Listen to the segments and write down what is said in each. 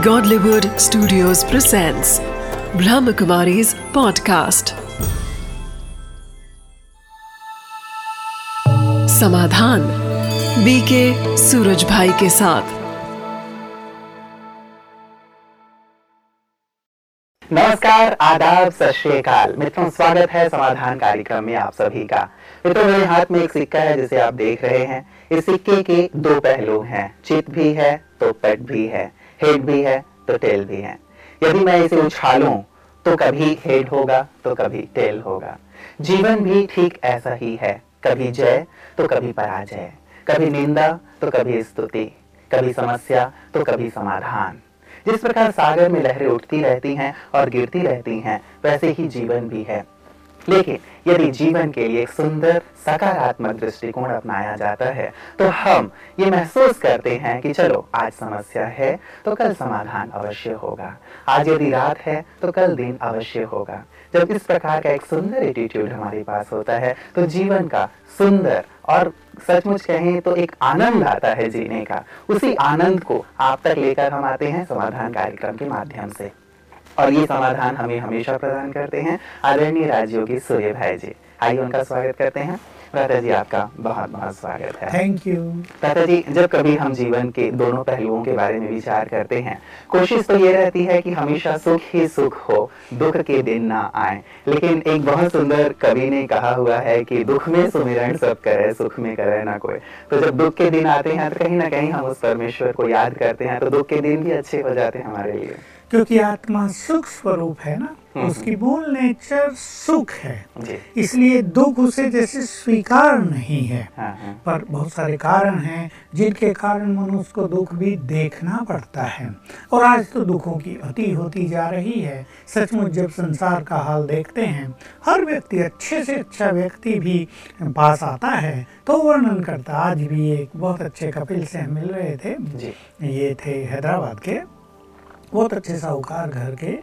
Godlywood Studios presents Brahmakumari's podcast. Samadhan BK Suraj Bhai के साथ। नमस्कार, आदाब, सत मित्रों, स्वागत है समाधान कार्यक्रम में आप सभी का। मित्रों, मेरे हाथ में एक सिक्का है जिसे आप देख रहे हैं। इस सिक्के के दो पहलू हैं। चित भी है तो पेट भी है। हेड भी है तो टेल भी है। यदि मैं इसे उछालूं तो कभी हेड होगा तो कभी टेल होगा। जीवन भी ठीक ऐसा ही है, कभी जय तो कभी पराजय। कभी निंदा तो कभी स्तुति। कभी समस्या तो कभी समाधान। जिस प्रकार सागर में लहरें उठती रहती हैं और गिरती रहती हैं, वैसे ही जीवन भी है। लेकिन यदि जीवन के लिए एक सुंदर, सकारात्मक दृष्टिकोण अपनाया जाता है तो हम ये महसूस करते हैं कि चलो, आज समस्या है तो कल समाधान अवश्य होगा। आज यदि रात है तो कल दिन अवश्य होगा। जब इस प्रकार का एक सुंदर एटीट्यूड हमारे पास होता है तो जीवन का सुंदर और सचमुच कहें तो एक आनंद आता है जीने का। उसी आनंद को आप तक लेकर हम आते हैं समाधान कार्यक्रम के माध्यम से। और ये समाधान हमें हमेशा प्रदान करते हैं। आदरणीय राजयोगी सूर्य भाई जी आइए उनका स्वागत करते हैं। भ्राता जी आपका बहुत बहुत स्वागत है। थैंक यू भ्राता जी जब कभी हम जीवन के दोनों पहलुओं के बारे में विचार करते हैं कोशिश तो ये रहती है कि हमेशा सुख ही सुख हो दुख के दिन ना आए। लेकिन एक बहुत सुंदर कवि ने कहा हुआ है कि दुख में सुमिरन सब करे सुख में करे ना कोई। तो जब दुख के दिन आते हैं तो कहीं ना कहीं हम उस परमेश्वर को याद करते हैं तो दुख के दिन भी अच्छे हो जाते हैं हमारे लिए। क्योंकि आत्मा सुख स्वरूप है ना हम्म। उसकी मूल नेचर सुख है। इसलिए दुख उसे जैसे स्वीकार नहीं है। हाँ हाँ। पर बहुत सारे कारण हैं जिनके कारण मनुष्य को दुख भी देखना पड़ता है। और आज तो दुखों की अति होती जा रही है। सचमुच जब संसार का हाल देखते हैं हर व्यक्ति अच्छे से अच्छा व्यक्ति भी पास आता है तो वर्णन करता आज भी एक बहुत अच्छे कपिल से मिल रहे थे। ये थे हैदराबाद के बहुत अच्छे साहूकार घर के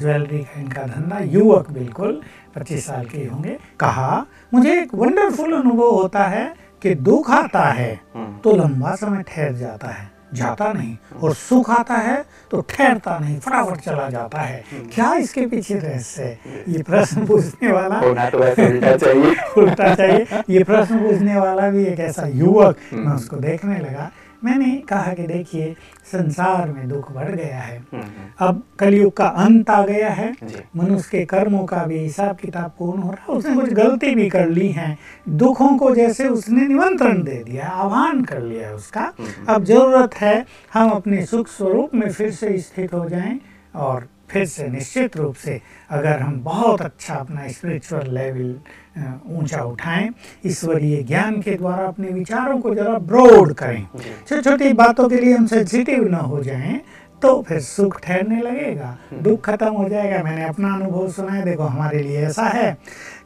ज्वेलरी का इनका धंधा युवक बिल्कुल पच्चीस साल के होंगे। कहा मुझे एक वंडरफुल अनुभव होता है कि दुख आता है हम्म। तो लंबा समय ठहर जाता है जाता नहीं और सुख आता है तो ठहरता नहीं फटाफट चला जाता है। क्या इसके पीछे रहस्य है? ये प्रश्न पूछने वाला होना तो उल्टा चाहिए। उल्टा चाहिए। ये प्रश्न पूछने वाला भी एक ऐसा युवक मैं उसको देखने लगा। मैंने कहा कि देखिए संसार में दुख बढ़ गया है। हम्म, हम्म, अब कलयुग का अंत आ गया है। मनुष्य के कर्मों का भी हिसाब किताब पूर्ण हो रहा है। उसने कुछ गलती भी कर ली है। दुखों को जैसे उसने निमंत्रण दे दिया आह्वान कर लिया है उसका। अब ज़रूरत है हम अपने सुख स्वरूप में फिर से स्थित हो जाएँ और फिर से निश्चित रूप से अगर हम बहुत अच्छा अपना स्पिरिचुअल लेवल ऊँचा उठाएँ, ईश्वरीय ज्ञान के द्वारा अपने विचारों को जरा ब्रॉड करें। छोटी छोटी बातों के लिए हम सेंसिटिव न हो जाएँ तो फिर सुख ठहरने लगेगा, दुख खत्म हो जाएगा। मैंने अपना अनुभव सुना है, देखो हमारे लिए ऐसा है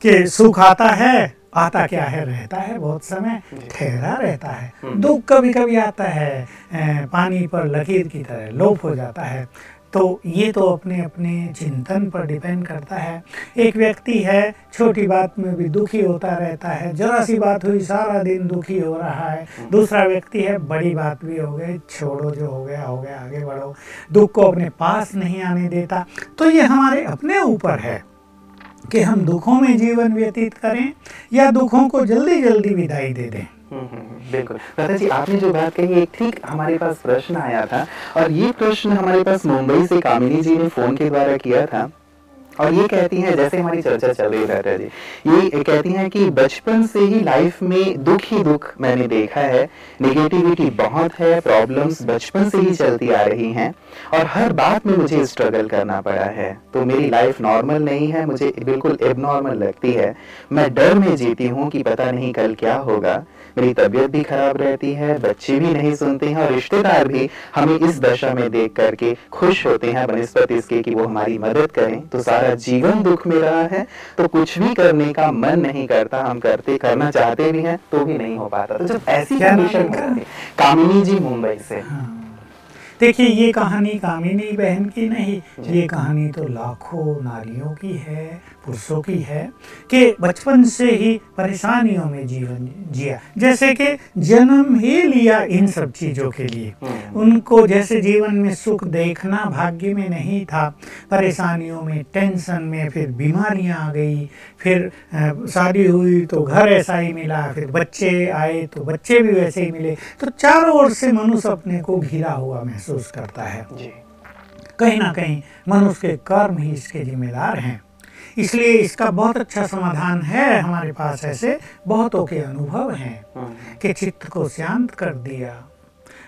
कि सुख आता है, आता क्या है? रहता है, बहुत समय ठहरा रहता है। दुख कभी कभी आता है पानी पर लकीर की तरह लोप हो जाता है। तो ये तो अपने अपने चिंतन पर डिपेंड करता है। एक व्यक्ति है, छोटी बात में भी दुखी होता रहता है, जरा सी बात हुई, सारा दिन दुखी हो रहा है। दूसरा व्यक्ति है, बड़ी बात भी हो गई, छोड़ो जो हो गया हो गया, आगे बढ़ो। दुख को अपने पास नहीं आने देता। तो ये हमारे अपने ऊपर है कि हम दुखों में जीवन व्यतीत करें या दुखों को जल्दी जल्दी विदाई दे दें। बिल्कुल। दादा जी आपने जो बात कही एक ठीक हमारे पास प्रश्न आया था और ये प्रश्न हमारे पास मुंबई से कामिनी जी ने फ़ोन के द्वारा किया था और ये कहती हैं जैसे हमारी चर्चा चल रही है जी ये कहती हैं कि बचपन से ही लाइफ में दुख ही दुख मैंने देखा है नेगेटिविटी बहुत है प्रॉब्लम्स बचपन से ही चलती आ रही हैं और हर बात में मुझे स्ट्रगल करना पड़ा है। तो मेरी लाइफ नॉर्मल नहीं है मुझे बिल्कुल एबनॉर्मल लगती है। मैं डर में जीती हूँ कि पता नहीं कल क्या होगा। मेरी तबीयत भी खराब रहती है बच्चे भी नहीं सुनते हैं और रिश्तेदार भी हमें इस दशा में देख करके खुश होते हैं बनस्पत इसके कि वो हमारी मदद करें। तो सारा जीवन दुख में रहा है तो कुछ भी करने का मन नहीं करता हम करते करना चाहते भी हैं तो भी नहीं हो पाता। तो जब ऐसी कंडीशन कामिनी जी मुंबई से। देखिए ये कहानी कामिनी बहन की नहीं ये कहानी तो लाखों नारियों की है पुरुषों की है कि बचपन से ही परेशानियों में जीवन जिया। जैसे कि जन्म ही लिया इन सब चीज़ों के लिए। हम्म। उनको जैसे जीवन में सुख देखना भाग्य में नहीं था परेशानियों में टेंशन में फिर बीमारियाँ आ गई फिर शादी हुई तो घर ऐसा ही मिला फिर बच्चे आए तो बच्चे भी वैसे ही मिले। तो चारों ओर से मनुष्य अपने को घिरा हुआ महसूस करता है। कहीं ना कहीं मनुष्य के कर्म ही इसके जिम्मेदार हैं। इसलिए इसका बहुत अच्छा समाधान है हमारे पास ऐसे बहुतों के अनुभव हैं हम्म, कि चित्त को शांत कर दिया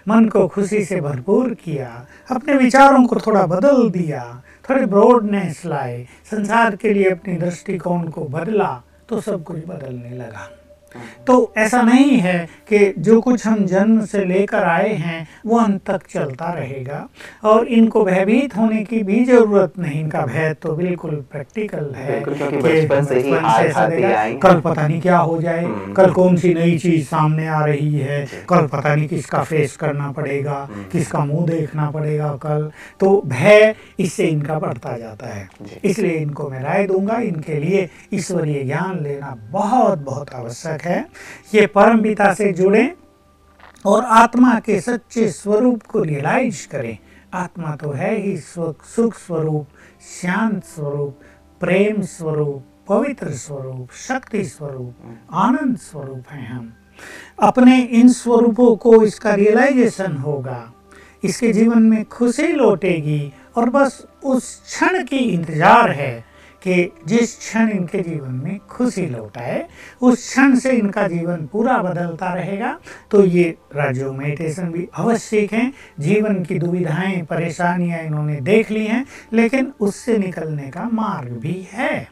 मन को खुशी से भरपूर किया अपने विचारों को थोड़ा बदल दिया थोड़े ब्रॉडनेस लाए संसार के लिए अपनी दृष्टिकोण को बदला तो सब कुछ बदलने लगा। तो ऐसा नहीं है कि जो कुछ हम जन्म से लेकर आए हैं वो अंत तक चलता रहेगा। और इनको भयभीत होने की भी ज़रूरत नहीं इनका भय तो बिल्कुल प्रैक्टिकल है बचपन से ही कल पता नहीं क्या हो जाए हम्म। कल कौन सी नई चीज़ सामने आ रही है कल पता नहीं किसका फेस करना पड़ेगा हम्म। किसका मुँह देखना पड़ेगा कल। तो भय इससे इनका बढ़ता जाता है। इसलिए इनको मैं राय दूँगा इनके लिए ईश्वरीय ज्ञान लेना बहुत बहुत आवश्यक है ये परम पिता से जुड़े और आत्मा के सच्चे स्वरूप को रियलाइज़ करें। आत्मा तो है ही सुख स्वरूप, शांत स्वरूप, प्रेम स्वरूप, पवित्र स्वरूप, शक्ति स्वरूप, आनंद स्वरूप हैं हम। अपने इन स्वरूपों को इसका रियलाइजेशन होगा। इसके जीवन में खुशी लौटेगी और बस उस क्षण की इंतज़ार है। कि जिस क्षण इनके जीवन में खुशी लौटाए उस क्षण से इनका जीवन पूरा बदलता रहेगा। तो ये राजयोग मेडिटेशन भी अवश्य सीखें जीवन की दुविधाएँ, परेशानियाँ इन्होंने देख ली हैं, लेकिन उससे निकलने का मार्ग भी है।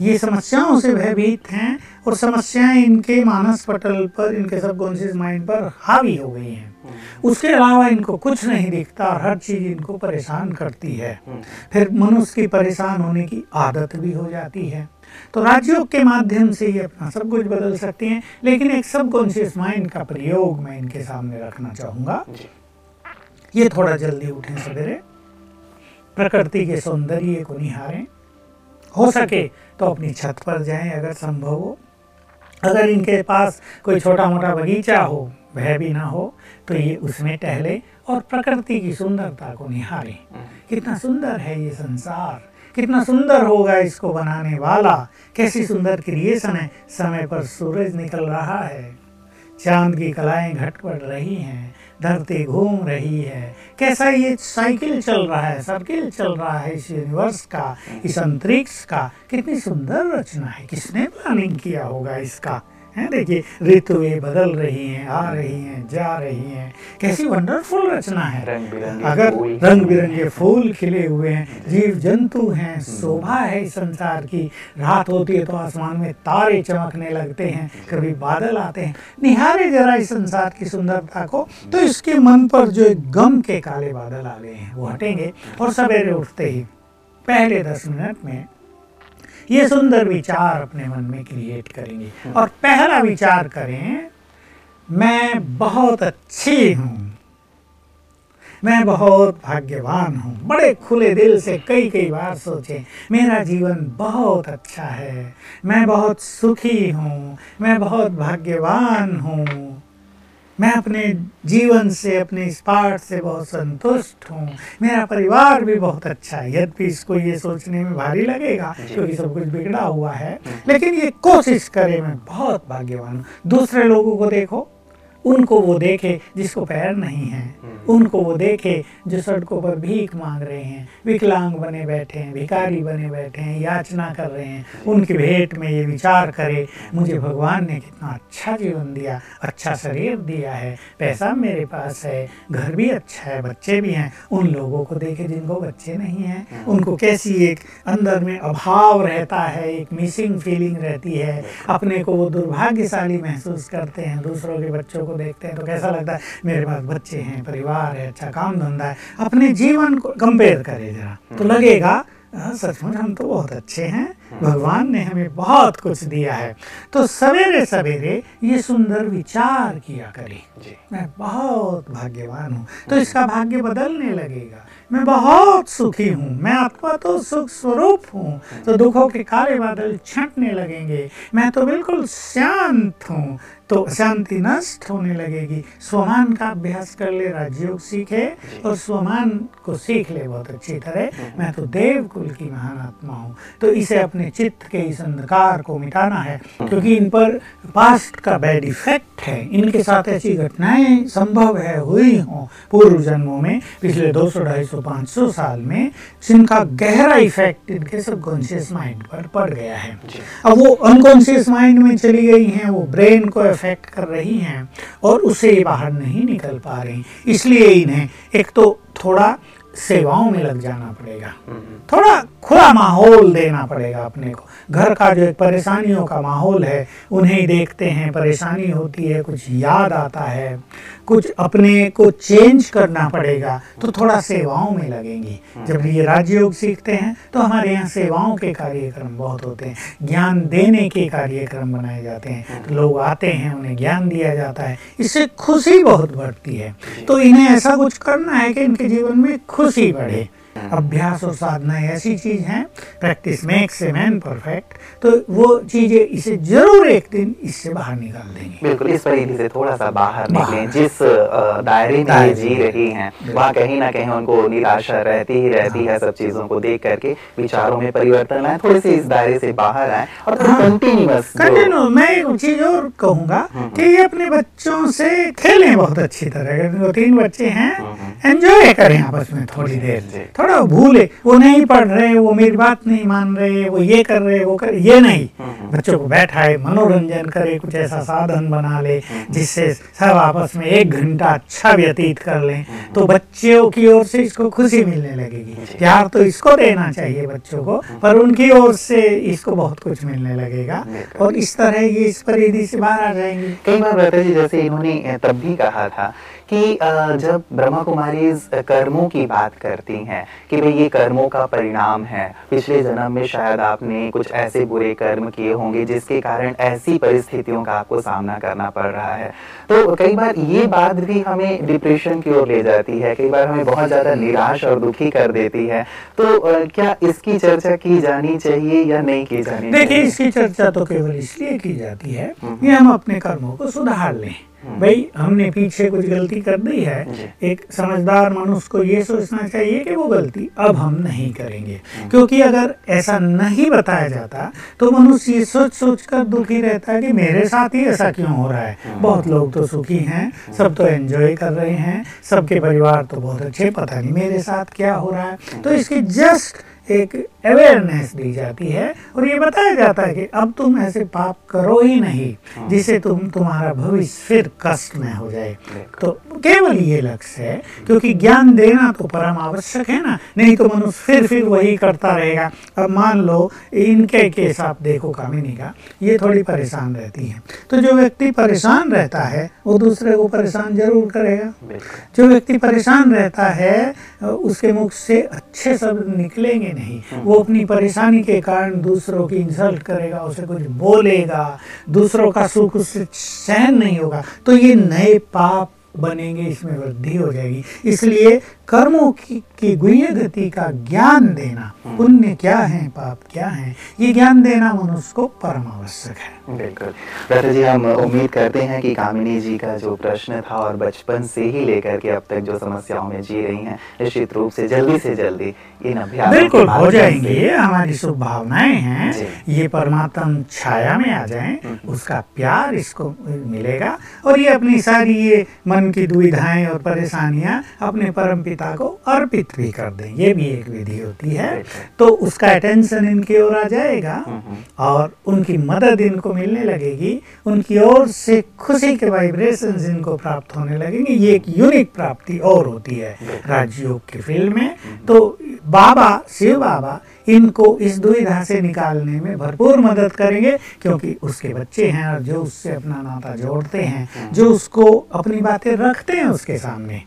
ये समस्याओं से भयभीत हैं और समस्याएँ इनके मानस पटल पर, इनके सबकॉन्शियस माइंड पर हावी हो गई हैं। उसके अलावा इनको कुछ नहीं दिखता और हर चीज़ इनको परेशान करती है। फिर मनुष्य की परेशान होने की आदत भी हो जाती है। तो राजयोग के माध्यम से ये अपना सब कुछ बदल सकती हैं लेकिन एक सबकॉन्शियस माइंड का प्रयोग मैं इनके सामने रखना चाहूँगा। ये थोड़ा जल्दी उठें सवेरे। प्रकृति के सौंदर्य को निहारें। हो सके तो अपनी छत पर जाएँ अगर संभव हो। अगर इनके पास कोई छोटा मोटा बगीचा हो, वह भी ना हो तो ये उसमें टहले और प्रकृति की सुंदरता को निहारें। कितना सुंदर है ये संसार। कितना सुंदर होगा इसको बनाने वाला। कैसी सुंदर क्रिएशन है। समय पर सूरज निकल रहा है। चाँद की कलाएँ घट पड़ रही हैं। धरती घूम रही है। कैसा ये साइकिल चल रहा है? सर्किल चल रहा है इस यूनिवर्स का, इस अंतरिक्ष का। कितनी सुंदर रचना है। किसने प्लानिंग किया होगा इसका? है? देखिए ऋतुएँ बदल रही हैं आ रही हैं जा रही हैं। कैसी वंडरफुल रचना है। रंग अगर रंग बिरंगे फूल खिले हुए हैं जीव जंतु हैं शोभा है इस संसार की। रात होती है तो आसमान में तारे चमकने लगते हैं कभी बादल आते हैं। निहारे जरा इस संसार की सुंदरता को तो इसके मन पर जो एक गम के काले बादल आ गए हैं वो हटेंगे और सवेरे उठते ही पहले दस मिनट में ये सुंदर विचार अपने मन में क्रिएट करेंगे। और पहला विचार करें, मैं बहुत अच्छी हूँ। मैं बहुत भाग्यवान हूँ। बड़े खुले दिल से कई कई बार सोचे, मेरा जीवन बहुत अच्छा है। मैं बहुत सुखी हूँ। मैं बहुत भाग्यवान हूँ। मैं अपने जीवन से अपने इस पाठ से बहुत संतुष्ट हूँ। मेरा परिवार भी बहुत अच्छा है। यद्यपि इसको ये सोचने में भारी लगेगा क्योंकि सब कुछ बिगड़ा हुआ है लेकिन ये कोशिश करे मैं बहुत भाग्यवान हूँ। दूसरे लोगों को देखो। उनको वो देखे जिसको पैर नहीं है। उनको वो देखे जो सड़कों पर भीख मांग रहे हैं। विकलांग बने बैठे हैं भिखारी बने बैठे हैं याचना कर रहे हैं। उनकी भेंट में ये विचार करे मुझे भगवान ने कितना अच्छा जीवन दिया अच्छा शरीर दिया है पैसा मेरे पास है घर भी अच्छा है बच्चे भी हैं। उन लोगों को देखे जिनको बच्चे नहीं हैं। उनको कैसी एक अंदर में अभाव रहता है एक मिसिंग फीलिंग रहती है। अपने को वो दुर्भाग्यशाली महसूस करते हैं दूसरों के बच्चों को देखते हैं तो कैसा लगता है? मेरे पास बच्चे हैं परिवार है अच्छा काम धंधा है अपने जीवन को कंपेयर करे जरा। तो लगेगा हाँ, सचमुच हम तो बहुत अच्छे हैं भगवान ने हमें बहुत कुछ दिया है। तो सवेरे सवेरे ये सुंदर विचार किया करें। मैं बहुत भाग्यवान हूँ। तो इसका भाग्य बदलने लगेगा। मैं बहुत सुखी हूँ, मैं आत्मा तो सुख स्वरूप हूँ। तो दुखों के काले बादल छंटने लगेंगे, मैं तो बिल्कुल शांत हूँ। तो शांति नष्ट होने लगेगी। स्वमान का अभ्यास कर ले, राजयोग सीखे और स्वमान को सीख ले, बहुत अच्छी तरह। मैं तो देव कुल की महान आत्मा हूँ। तो इसे अपने चित्त के इस अंधकार को मिटाना है, क्योंकि इन पर पास्ट का बैड इफ़ेक्ट है। इनके साथ ऐसी घटनाएँ संभव है, हुई हों। पूर्व जन्मों में, पिछले 200 250 500 साल में जिनका गहरा इफ़ेक्ट इनके सबकॉन्शियस माइंड पर पड़ गया है। अब वो अनकॉन्शियस माइंड में चली गई हैं वो ब्रेन को इफ़ेक्ट कर रही हैं और उसे बाहर नहीं निकल पा रही। इसलिए इन्हें एक तो थोड़ा सेवाओं में लग जाना पड़ेगा। थोड़ा खुला माहौल देना पड़ेगा अपने को। घर का जो एक परेशानियों का माहौल है उन्हें ही देखते हैं परेशानी होती है कुछ याद आता है कुछ अपने को चेंज करना पड़ेगा तो थोड़ा सेवाओं में लगेंगी। जब ये राजयोग सीखते हैं तो हमारे यहाँ सेवाओं के कार्यक्रम बहुत होते हैं। ज्ञान देने के कार्यक्रम बनाए जाते हैं। तो लोग आते हैं उन्हें ज्ञान दिया जाता है। इससे खुशी बहुत बढ़ती है। तो इन्हें ऐसा कुछ करना है कि इनके जीवन में खुशी बढ़े अभ्यास और साधना ऐसी चीज़ है। Practice makes a man perfect तो वो चीज़ें इसे ज़रूर एक दिन इससे बाहर निकाल देंगे। बिल्कुल इस परिधि से थोड़ा सा बाहर बाहर। निकलें। जिस दायरे में ये जी रही हैं वहाँ कहीं ना कहीं उनको निराशा रहती ही रहती है सब चीज़ों को देख करके। विचारों में परिवर्तन आए थोड़े से इस दायरे से बाहर आए और हाँ। कंटिन्यू मैं एक चीज़ और कहूँगा कि ये अपने बच्चों से खेलें बहुत अच्छी तरह। दो तीन बच्चे हैं एंजॉय करें आपस में थोड़ी देर। थोड़ा भूले वो नहीं पढ़ रहे वो मेरी बात नहीं मान रहे वो ये कर रहे वो कर ये नहीं। बच्चों को बैठाए मनोरंजन करे कुछ ऐसा साधन बना ले जिससे सब आपस में एक घंटा अच्छा व्यतीत कर लें तो बच्चों की ओर से इसको खुशी मिलने लगेगी। प्यार तो इसको देना चाहिए बच्चों को पर उनकी ओर से इसको बहुत कुछ मिलने लगेगा। और इस तरह ये इस परिधि से बाहर आ जाएँगे। कई बार जी जैसे इन्होंने तब भी कहा था कि जब ब्रह्मा कुमारी कर्मों की बात करती हैं कि भाई ये कर्मों का परिणाम है पिछले जन्म में शायद आपने कुछ ऐसे बुरे कर्म किए होंगे जिसके कारण ऐसी परिस्थितियों का आपको सामना करना पड़ रहा है। तो कई बार ये बात भी हमें डिप्रेशन की ओर ले जाती है कई बार हमें बहुत ज़्यादा निराश और दुखी कर देती है। तो क्या इसकी चर्चा की जानी चाहिए या नहीं की जानी देखिए इसकी चर्चा तो केवल इसलिए की जाती है कि हम अपने कर्मों को सुधार लें। भाई हमने पीछे कुछ गलती कर दी है। एक समझदार मनुष्य को ये सोचना चाहिए कि वो गलती अब हम नहीं करेंगे। क्योंकि अगर ऐसा नहीं बताया जाता तो मनुष्य ये सोच सोच कर दुखी रहता है कि मेरे साथ ही ऐसा क्यों हो रहा है? बहुत लोग तो सुखी हैं सब तो एंजॉय कर रहे हैं सबके परिवार तो बहुत अच्छे पता नहीं मेरे साथ क्या हो रहा है। तो इसकी जस्ट एक अवेयरनेस दी जाती है और ये बताया जाता है कि अब तुम ऐसे पाप करो ही नहीं जिससे तुम तुम्हारा भविष्य फिर कष्ट में हो जाए। तो केवल ये लक्ष्य है क्योंकि ज्ञान देना तो परम आवश्यक है ना नहीं तो मनुष्य फिर फिर वही करता रहेगा। अब मान लो इनके केस आप देखो कामिनी का ये थोड़ी परेशान रहती है। तो जो व्यक्ति परेशान रहता है वो दूसरे को परेशान ज़रूर करेगा। जो व्यक्ति परेशान रहता है उसके मुख से अच्छे शब्द निकलेंगे नहीं। वो अपनी परेशानी के कारण दूसरों की इंसल्ट करेगा, उसे कुछ बोलेगा, दूसरों का सुख उससे सहन नहीं होगा। तो ये नए पाप बनेंगे, इसमें वृद्धि हो जाएगी। इसलिए कर्मों की, की गुह्य गति का ज्ञान देना। पुण्य क्या है पाप क्या है ये ज्ञान देना मनुष्य को परम आवश्यक है। बिल्कुल। जी हम उम्मीद करते हैं कि कामिनी जी का जो प्रश्न था और बचपन से ही लेकर के अब तक जो समस्याओं में जी रही हैं निश्चित रूप से जल्दी से जल्दी इन अभ्यास बिल्कुल हो जाएँगे। हमारी शुभ भावनाएँ हैं ये परमात्म छाया में आ जाए उसका प्यार इसको मिलेगा। और ये अपनी सारी ये मन की दुविधाएँ और परेशानियाँ अपने परम पिता को अर्पित भी कर दें। ये भी एक विधि होती है। तो उसका अटेंशन इनकी ओर आ जाएगा हम्म। और उनकी मदद इनको मिलने लगेगी। उनकी ओर से खुशी के वाइब्रेशन इनको प्राप्त होने लगेंगे। ये एक यूनिक प्राप्ति और होती है राजयोग के फ़ील्ड में। तो बाबा शिव बाबा इनको इस दुविधा से निकालने में भरपूर मदद करेंगे क्योंकि उसके बच्चे हैं और जो उससे अपना नाता जोड़ते हैं जो उसको अपनी बातें रखते हैं उसके सामने।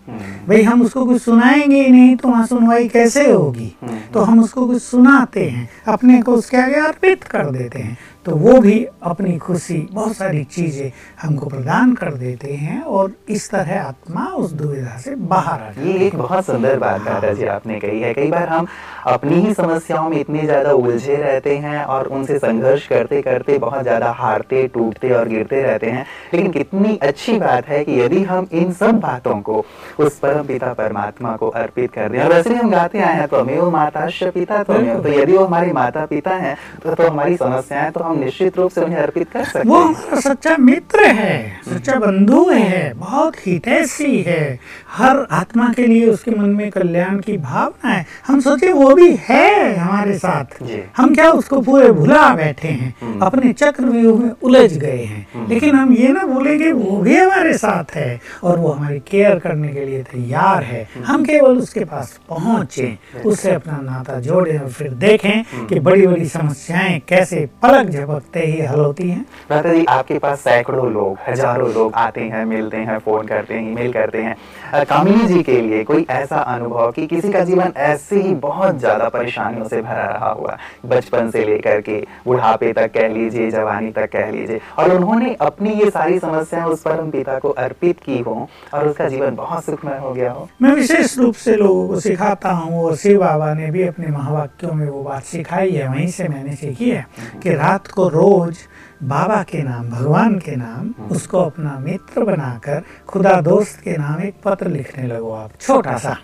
भाई हम उसको कुछ सुनाएँगे ही नहीं तो वहाँ सुनवाई कैसे होगी? तो हम उसको कुछ सुनाते हैं अपने को उसके आगे अर्पित कर देते हैं। तो वो भी अपनी खुशी बहुत सारी चीज़ें हमको प्रदान कर देते हैं और इस तरह आत्मा उस दुविधा से बाहर आ ये एक बहुत सुंदर बात दादा जी आपने कही है। कई बार हम अपनी ही समस्याओं में इतने ज़्यादा उलझे रहते हैं और उनसे संघर्ष करते करते बहुत ज़्यादा हारते टूटते और गिरते रहते हैं। लेकिन कितनी अच्छी बात है कि यदि हम इन सब बातों को उस परम पिता परमात्मा को अर्पित कर दें। और वैसे हम गाते आए हैं तो हमें वो माता पिता तो तो यदि वो हमारे माता पिता हैं तो, तो हमारी समस्याएँ तो हम निश्चित रूप से उन्हें अर्पित कर सकते वो हमारा सच्चा मित्र है सच्चा बंधु है बहुत हितैषी है। हर आत्मा के लिए उसके मन में कल्याण की भावना है। हम सोचे वो भी है हमारे साथ। हम क्या उसको पूरे भुला बैठे हैं? हम्म। अपने चक्र व्यूह में उलझ गए हैं। हम्म। लेकिन हम ये ना बोलेंगे वो भी हमारे साथ है और वो हमारी केयर करने के लिए तैयार है। हम्म। हम केवल उसके पास पहुँचे उससे अपना नाता जोड़े और फिर देखें कि बड़ी बड़ी समस्याएँ कैसे पलक झपकते ही हल होती हैं। दादा जी आपके पास सैकड़ों लोग हज़ारों लोग आते हैं मिलते हैं फ़ोन करते हैं ईमेल करते हैं। कामिनी जी के लिए कोई ऐसा अनुभव कि किसी का जीवन ऐसे ही बहुत ज़्यादा परेशानियों से भरा रहा हुआ? बचपन से लेकर के बुढ़ापे तक कह लीजिए जवानी तक कह लीजिए और उन्होंने अपनी ये सारी समस्याएँ उस परम पिता को अर्पित की हो और उसका जीवन बहुत सुखमय हो गया हो। मैं विशेष रूप से लोगों को सिखाता हूँ और शिव बाबा ने भी अपने महावाक्यों में वो बात सिखाई है वहीं से मैंने सीखी है कि रात को रोज बाबा के नाम भगवान के नाम। उसको अपना मित्र बनाकर खुदा दोस्त के नाम एक पत्र लिखने लगो आप छोटा सा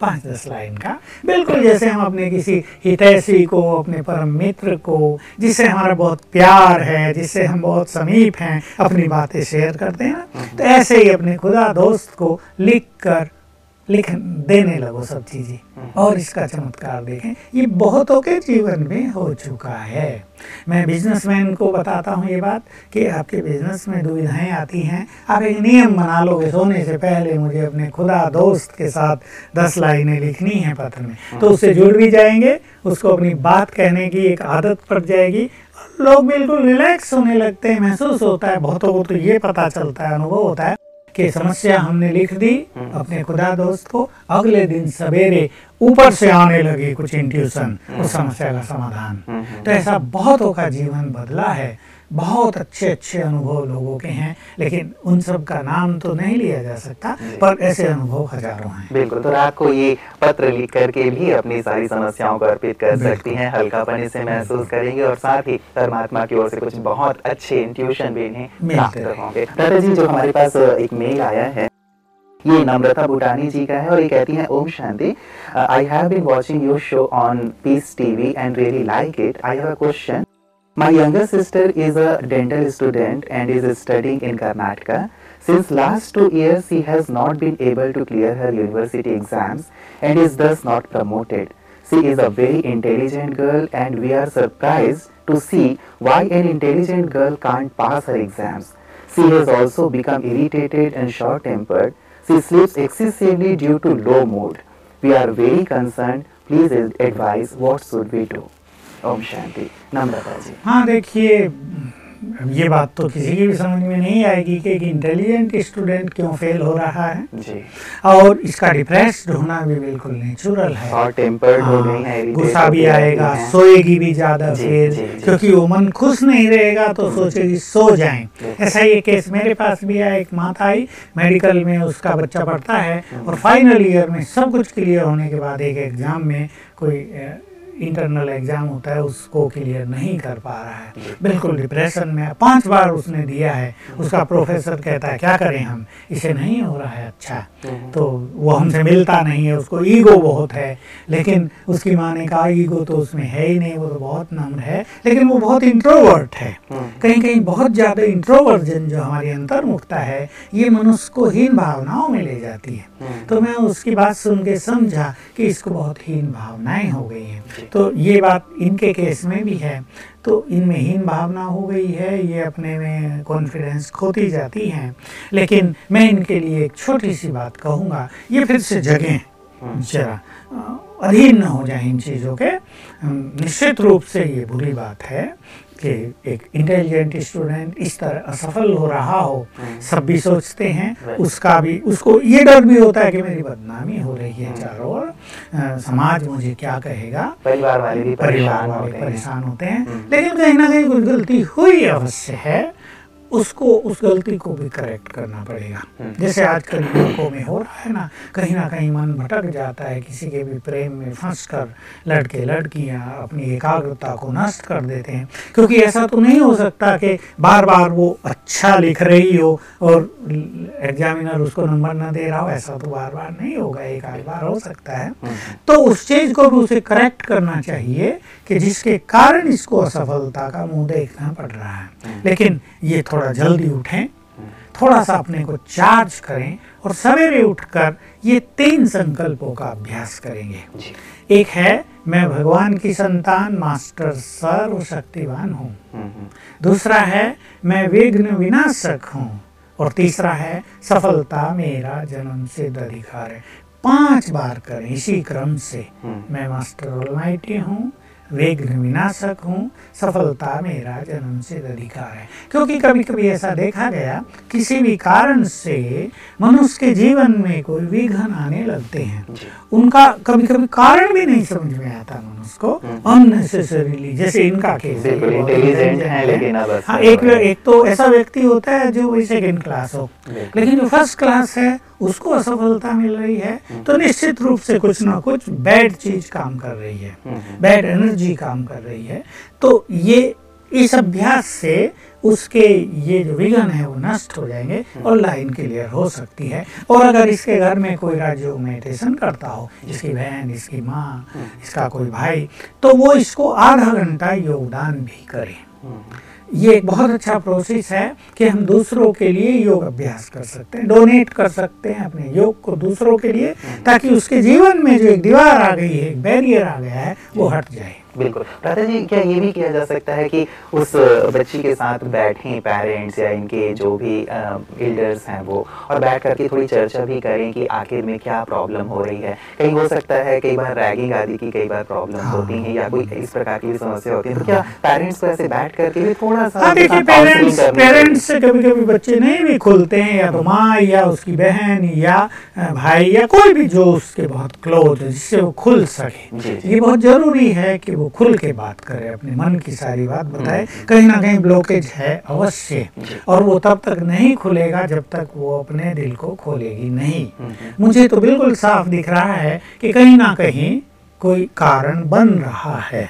पाँच दस लाइन का बिल्कुल जैसे हम अपने किसी हितैषी को अपने परम मित्र को जिससे हमारा बहुत प्यार है जिससे हम बहुत समीप हैं अपनी बातें शेयर करते हैं। तो ऐसे ही अपने खुदा दोस्त को लिख कर लिख देने लगो सब चीज़ें। और इसका चमत्कार देखें, ये बहुतों के जीवन में हो चुका है। मैं बिजनेसमैन को बताता हूँ ये बात कि आपके बिज़नेस में दुविधाएँ आती हैं। आप एक नियम बना लोगे, सोने से पहले मुझे अपने खुदा दोस्त के साथ दस लाइनें लिखनी है पत्र में। तो उससे जुड़ भी जाएँगे, उसको अपनी बात कहने की एक आदत पड़ जाएगी। लोग बिल्कुल रिलैक्स होने लगते हैं, महसूस होता है, बहुतों को तो ये पता चलता है, अनुभव होता है। कि समस्या हमने लिख दी हम्म। अपने खुदा दोस्त को अगले दिन सवेरे ऊपर से आने लगे कुछ इंट्यूशन उस समस्या का समाधान हम्म। तो ऐसा बहुतों का जीवन बदला है बहुत अच्छे अच्छे अनुभव लोगों के हैं लेकिन उन सब का नाम तो नहीं लिया जा सकता पर ऐसे अनुभव हज़ारों हैं। बिल्कुल तो रात को ये पत्र लिख करके भी अपनी सारी समस्याओं को अर्पित कर सकती हैं। हल्कापन से महसूस करेंगे और साथ ही परमात्मा की ओर से कुछ बहुत अच्छे इंट्यूशन भी इन्हें प्राप्त होंगे। दादा जी जो हमारे पास एक मेल आया है ये नम्रता भूटानी जी का है और ये कहती हैं Om Shanti I have been watching your show on Peace TV and really like it I have a question My younger sister is a dental student and is studying in Karnataka. Since last two years, she has not been able to clear her university exams and is thus not promoted. She is a very intelligent girl and we are surprised to see why an intelligent girl can't pass her exams. She has also become irritated and short-tempered. She sleeps excessively due to low mood. We are very concerned. Please advise what should we do. Om Shanti. Namrata ji हाँ देखिए ये बात तो किसी की भी समझ में नहीं आएगी कि एक इंटेलिजेंट स्टूडेंट क्यों फेल हो रहा है। जी। और इसका डिप्रेस्ड होना भी बिल्कुल नेचुरल है। और टेम्पर्ड हो गुस्सा भी आएगा सोएगी भी ज़्यादा फिर। क्योंकि वो मन खुश नहीं रहेगा तो सोचेगी सो जाए। ऐसा ही केस मेरे पास भी आया एक माता आई मेडिकल में उसका बच्चा पढ़ता है। और फाइनल ईयर में सब कुछ क्लियर होने के बाद एक एग्ज़ाम में कोई इंटरनल एग्ज़ाम होता है उसको क्लियर नहीं कर पा रहा है। बिल्कुल डिप्रेशन में पाँच बार उसने दिया है। उसका प्रोफेसर कहता है क्या करें हम? इसे नहीं हो रहा है अच्छा। हम्म। तो वो हमसे मिलता नहीं है उसको ईगो बहुत है। लेकिन उसकी माँ ने कहा ईगो तो उसमें है ही नहीं वो तो बहुत नम्र है। लेकिन वो बहुत इंट्रोवर्ट है। हम्म। कहीं कहीं बहुत ज़्यादा इंट्रोवर्जन जो हमारी अंतर्मुखता है ये मनुष्य को हीन भावनाओं में ले जाती है। हम्म। तो मैं उसकी बात सुन के समझा कि इसको बहुत हीन भावनाएँ हो गई हैं। तो ये बात इनके केस में भी है। तो इनमें हीन भावना हो गई है ये अपने में कॉन्फिडेंस खोती जाती हैं। लेकिन मैं इनके लिए एक छोटी सी बात कहूँगा ये फिर से जगह जरा अधीन न हो जाए इन चीज़ों के। निश्चित रूप से ये बुरी बात है। कि एक इंटेलिजेंट स्टूडेंट इस तरह असफल हो रहा हो सब भी सोचते हैं उसका भी उसको ये डर भी होता है कि मेरी बदनामी हो रही है चारों ओर। समाज मुझे क्या कहेगा? परिवार वाले भी परिवार परेशान वाले होते हैं। परेशान होते हैं। हम्म। लेकिन कहीं ना कहीं कुछ गलती हुई अवश्य है। उसको उस गलती को भी करेक्ट करना पड़ेगा हम्म। जैसे आजकल युवकों में हो रहा है ना कहीं ना कहीं मन भटक जाता है किसी के भी प्रेम में फंस कर लड़के लड़कियाँ अपनी एकाग्रता को नष्ट कर देते हैं क्योंकि ऐसा तो नहीं हो सकता कि बार बार वो अच्छा लिख रही हो और एग्जामिनर उसको नंबर ना दे रहा हो ऐसा तो बार बार नहीं होगा एक आध बार हो सकता है हम्म। तो उस चीज़ को भी उसे करेक्ट करना चाहिए कि जिसके कारण इसको असफलता का मुँह देखना पड़ रहा है। लेकिन ये थोड़ा जल्दी उठें थोड़ा सा अपने को चार्ज करें और सवेरे उठकर ये तीन संकल्पों का अभ्यास करेंगे। एक है मैं भगवान की संतान मास्टर सर्वशक्तिवान हूँ। हम्म, हम्म, दूसरा है मैं विघ्न विनाशक हूँ। और तीसरा है सफलता मेरा जन्म सिद्ध अधिकार है। पाँच बार करें इसी क्रम से। हम्म। मैं मास्टर ऑलमाइटी हूँ विघ्न विनाशक हूँ। सफलता मेरा जन्म से अधिकार है। क्योंकि कभी कभी ऐसा देखा गया किसी भी कारण से मनुष्य के जीवन में कोई विघ्न आने लगते हैं। उनका कभी कभी कारण भी नहीं समझ में आता मनुष्य को। अननेसेसरीली जैसे इनका केस है, एक। एक तो ऐसा व्यक्ति होता है जो वही सेकंड क्लास हो। लेकिन जो फ़र्स्ट क्लास है उसको असफलता मिल रही है। तो निश्चित रूप से कुछ ना कुछ बैड चीज़ काम कर रही है। हम्म। बैड एनर्जी काम कर रही है। तो ये इस अभ्यास से उसके ये जो विघन है वो नष्ट हो जाएँगे और लाइन क्लियर हो सकती है। और अगर इसके घर में कोई राज्य मेडिटेशन करता हो, इसकी बहन, इसकी माँ, इसका कोई भाई तो वो इसको आधा घंटा योगदान भी करे। ये एक बहुत अच्छा प्रोसेस है कि हम दूसरों के लिए योग अभ्यास कर सकते हैं डोनेट कर सकते हैं अपने योग को दूसरों के लिए, ताकि उसके जीवन में जो एक दीवार आ गई है, एक बैरियर आ गया है, वो हट जाए। बिल्कुल। प्राता जी क्या ये भी किया जा सकता है कि उस बच्ची के साथ बैठें पेरेंट्स या इनके जो भी एल्डर्स हैं वो और बैठ करके थोड़ी चर्चा भी करें कि आखिर में क्या प्रॉब्लम हो रही है। कहीं हो सकता है कई बार रैगिंग आदि की कई बार प्रॉब्लम हाँ। होती है या कोई इस प्रकार की भी समस्या होती है। तो क्या पेरेंट्स को ऐसे बैठ करके भी थोड़ा सा हाँ साथ counseling पेरेंट्स पेरेंट्स से कभी कभी बच्चे नहीं भी खुलते हैं या तो माँ या उसकी बहन या भाई या कोई भी जो उसके बहुत क्लोज है जिससे वो खुल सके। ये बहुत ज़रूरी है कि वो खुल के बात करे, अपने मन की सारी बात बताए। कहीं ना कहीं ब्लॉकेज है अवश्य। और वो तब तक नहीं खुलेगा जब तक वो अपने दिल को खोलेगी नहीं। मुझे तो बिल्कुल साफ़ दिख रहा है कि कहीं ना कहीं कोई कारण बन रहा है।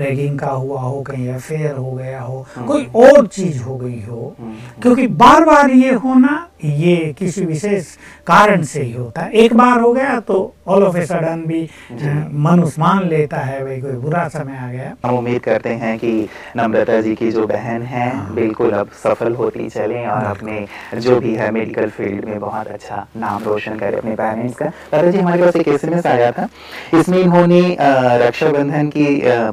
रैगिंग का हुआ हो कहीं अफेयर हो गया हो हम्म। कोई और चीज़ हो गई हो हम्म, क्योंकि बार बार ये होना ये किसी विशेष कारण से ही होता है। एक बार हो गया तो ऑल ऑफ़ ए सडन भी मनुष्य मान लेता है भाई कोई बुरा समय आ गया। हम उम्मीद करते हैं कि नम्रता जी की जो बहन है हाँ। बिल्कुल अब सफल होती चले और अपने जो भी है मेडिकल फ़ील्ड में बहुत अच्छा नाम रोशन करे अपने पेरेंट्स का। दादा जी हमारे पास एक एसएमएस आया था। इसमें इन्होंने अ, रक्षाबंधन की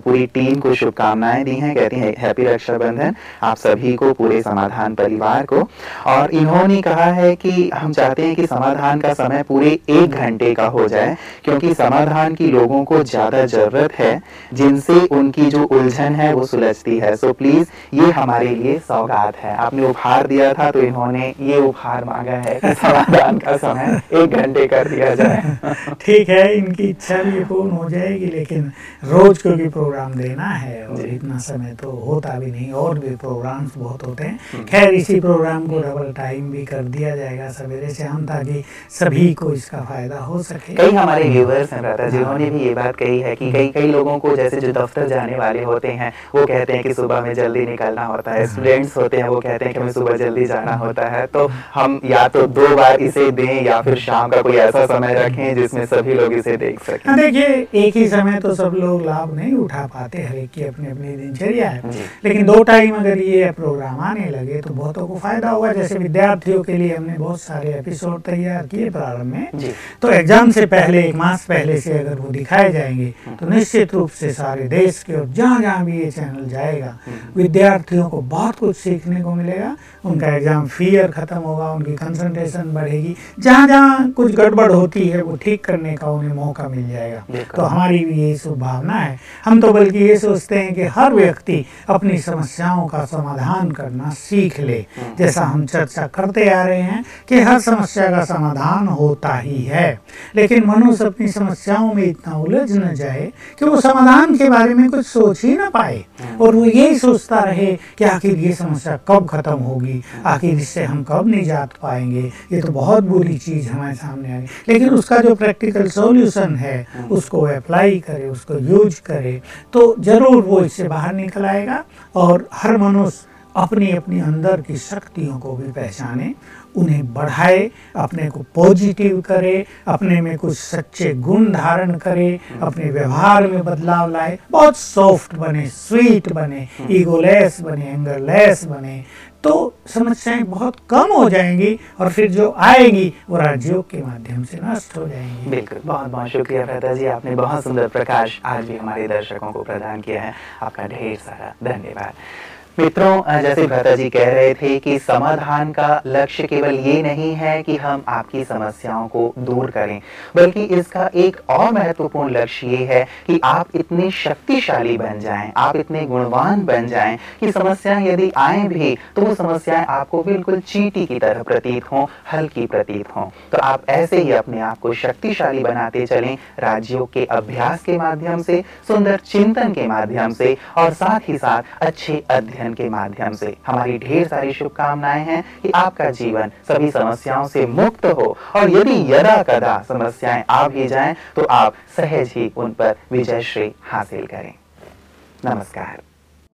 पूरी टीम को शुभकामनाएँ दी हैं कहती हैं हैप्पी रक्षाबंधन आप सभी को पूरे समाधान परिवार को। और इन्होंने कहा है कि हम चाहते हैं कि समाधान का समय पूरे एक घंटे का हो जाए क्योंकि समाधान की लोगों को ज़्यादा ज़रूरत है जिनसे उनकी जो उलझन है वो सुलझती है। सो प्लीज़ ये हमारे लिए सौगात है। आपने उपहार दिया था तो इन्होंने ये उपहार मांगा है समाधान का समय एक घंटे कर दिया जाए। ठीक है इनकी इच्छा भी पूर्ण हो जाएगी लेकिन रोज क्योंकि प्रोग्राम देना है और इतना समय तो होता भी नहीं और भी प्रोग्राम्स बहुत होते हैं। खैर इसी प्रोग्राम को डबल टाइम भी कर दिया जाएगा सवेरे शाम ताकि सभी को इसका फ़ायदा हो सके। कई हमारे व्यूवर्स हैं राधा जिन्होंने भी ये बात कही है कि कई कई लोगों को जैसे जो दफ्तर जाने वाले होते हैं वो कहते हैं कि सुबह में जल्दी निकलना होता है स्टूडेंट्स होते हैं वो कहते हैं कि हमें सुबह जल्दी जाना होता है। तो हम या तो दो बार इसे दें या फिर शाम का कोई ऐसा समय रखें जिसमें सभी लोग इसे देख हाँ सकें देखिए एक ही समय तो सब लोग लाभ नहीं उठा पाते हर एक की अपनी अपनी दिनचर्या है। लेकिन दो टाइम अगर ये प्रोग्राम आने लगे तो बहुतों को फ़ायदा होगा। जैसे विद्यार्थियों के लिए हमने बहुत सारे एपिसोड तैयार किए प्रारंभ में। तो एग्ज़ाम से पहले एक मास पहले से अगर वो दिखाए जाएँगे तो निश्चित रूप से सारे देश के और जहाँ जहाँ भी ये चैनल जाएगा विद्यार्थियों को बहुत कुछ सीखने को मिलेगा। उनका एग्ज़ाम फियर खत्म होगा उनकी कंसंट्रेशन बढ़ेगी। जहाँ जहाँ कुछ गड़बड़ होती है वो ठीक करने का उन्हें मौका मिल जाएगा। तो हमारी भी यही शुभ भावना है। हम तो बल्कि ये सोचते हैं कि हर व्यक्ति अपनी समस्याओं का समाधान करना सीख ले। जैसा हम चर्चा करते आ रहे हैं कि हर समस्या का समाधान होता ही है। लेकिन मनुष्य अपनी समस्याओं में इतना उलझ न जाए कि वो समाधान के बारे में कुछ सोच ही ना पाए। और वो यही सोचता रहे कि आखिर ये समस्या कब खत्म होगी, आखिर इससे हम कब निजात पाएँगे? ये तो बहुत बुरी चीज़ हमारे सामने आ गई। लेकिन उसका जो प्रैक्टिकल सोल्यूशन है, उसको अप्लाई करे, उसको यूज़ करे तो ज़रूर वो इससे बाहर निकल आएगा और हर मनुष्य अपनी अपनी अंदर की शक्तियों को भी पहचाने, उन्हें बढ़ाए, अपने को पॉजिटिव करे, अपने में कुछ सच्चे गुण धारण करे, अपने व्यवहार में बदलाव लाए, बहुत सॉफ्ट बने स्वीट बने ईगोलेस बने एंगरलेस बने तो समस्याएँ बहुत कम हो जाएँगी और फिर जो आएगी, वो राजयोग के माध्यम से नष्ट हो जाएँगी। बिल्कुल। बहुत बहुत शुक्रिया प्रदा जी, आपने बहुत सुंदर प्रकाश आज भी हमारे दर्शकों को प्रदान किया है। आपका ढेर सारा धन्यवाद। मित्रों, जैसे भ्राता जी कह रहे थे कि समाधान का लक्ष्य केवल ये नहीं है कि हम आपकी समस्याओं को दूर करें, बल्कि इसका एक और महत्वपूर्ण लक्ष्य ये है कि आप इतने शक्तिशाली बन जाएँ, आप इतने गुणवान बन जाएँ कि समस्याएँ यदि आए भी तो वो समस्याएँ आपको बिल्कुल चींटी की तरह प्रतीत हों, हल्की प्रतीत हों। तो आप ऐसे ही अपने आप को शक्तिशाली बनाते चलें, राज्यों के अभ्यास के माध्यम से, सुंदर चिंतन के माध्यम से, और साथ ही साथ अच्छे अध्ययन के माध्यम से। हमारी ढेर सारी शुभकामनाएँ हैं कि आपका जीवन सभी समस्याओं से मुक्त हो। और यदि यदा कदा समस्याएँ आ भी जाएँ तो आप सहज ही उन पर विजय श्री हासिल करें। नमस्कार।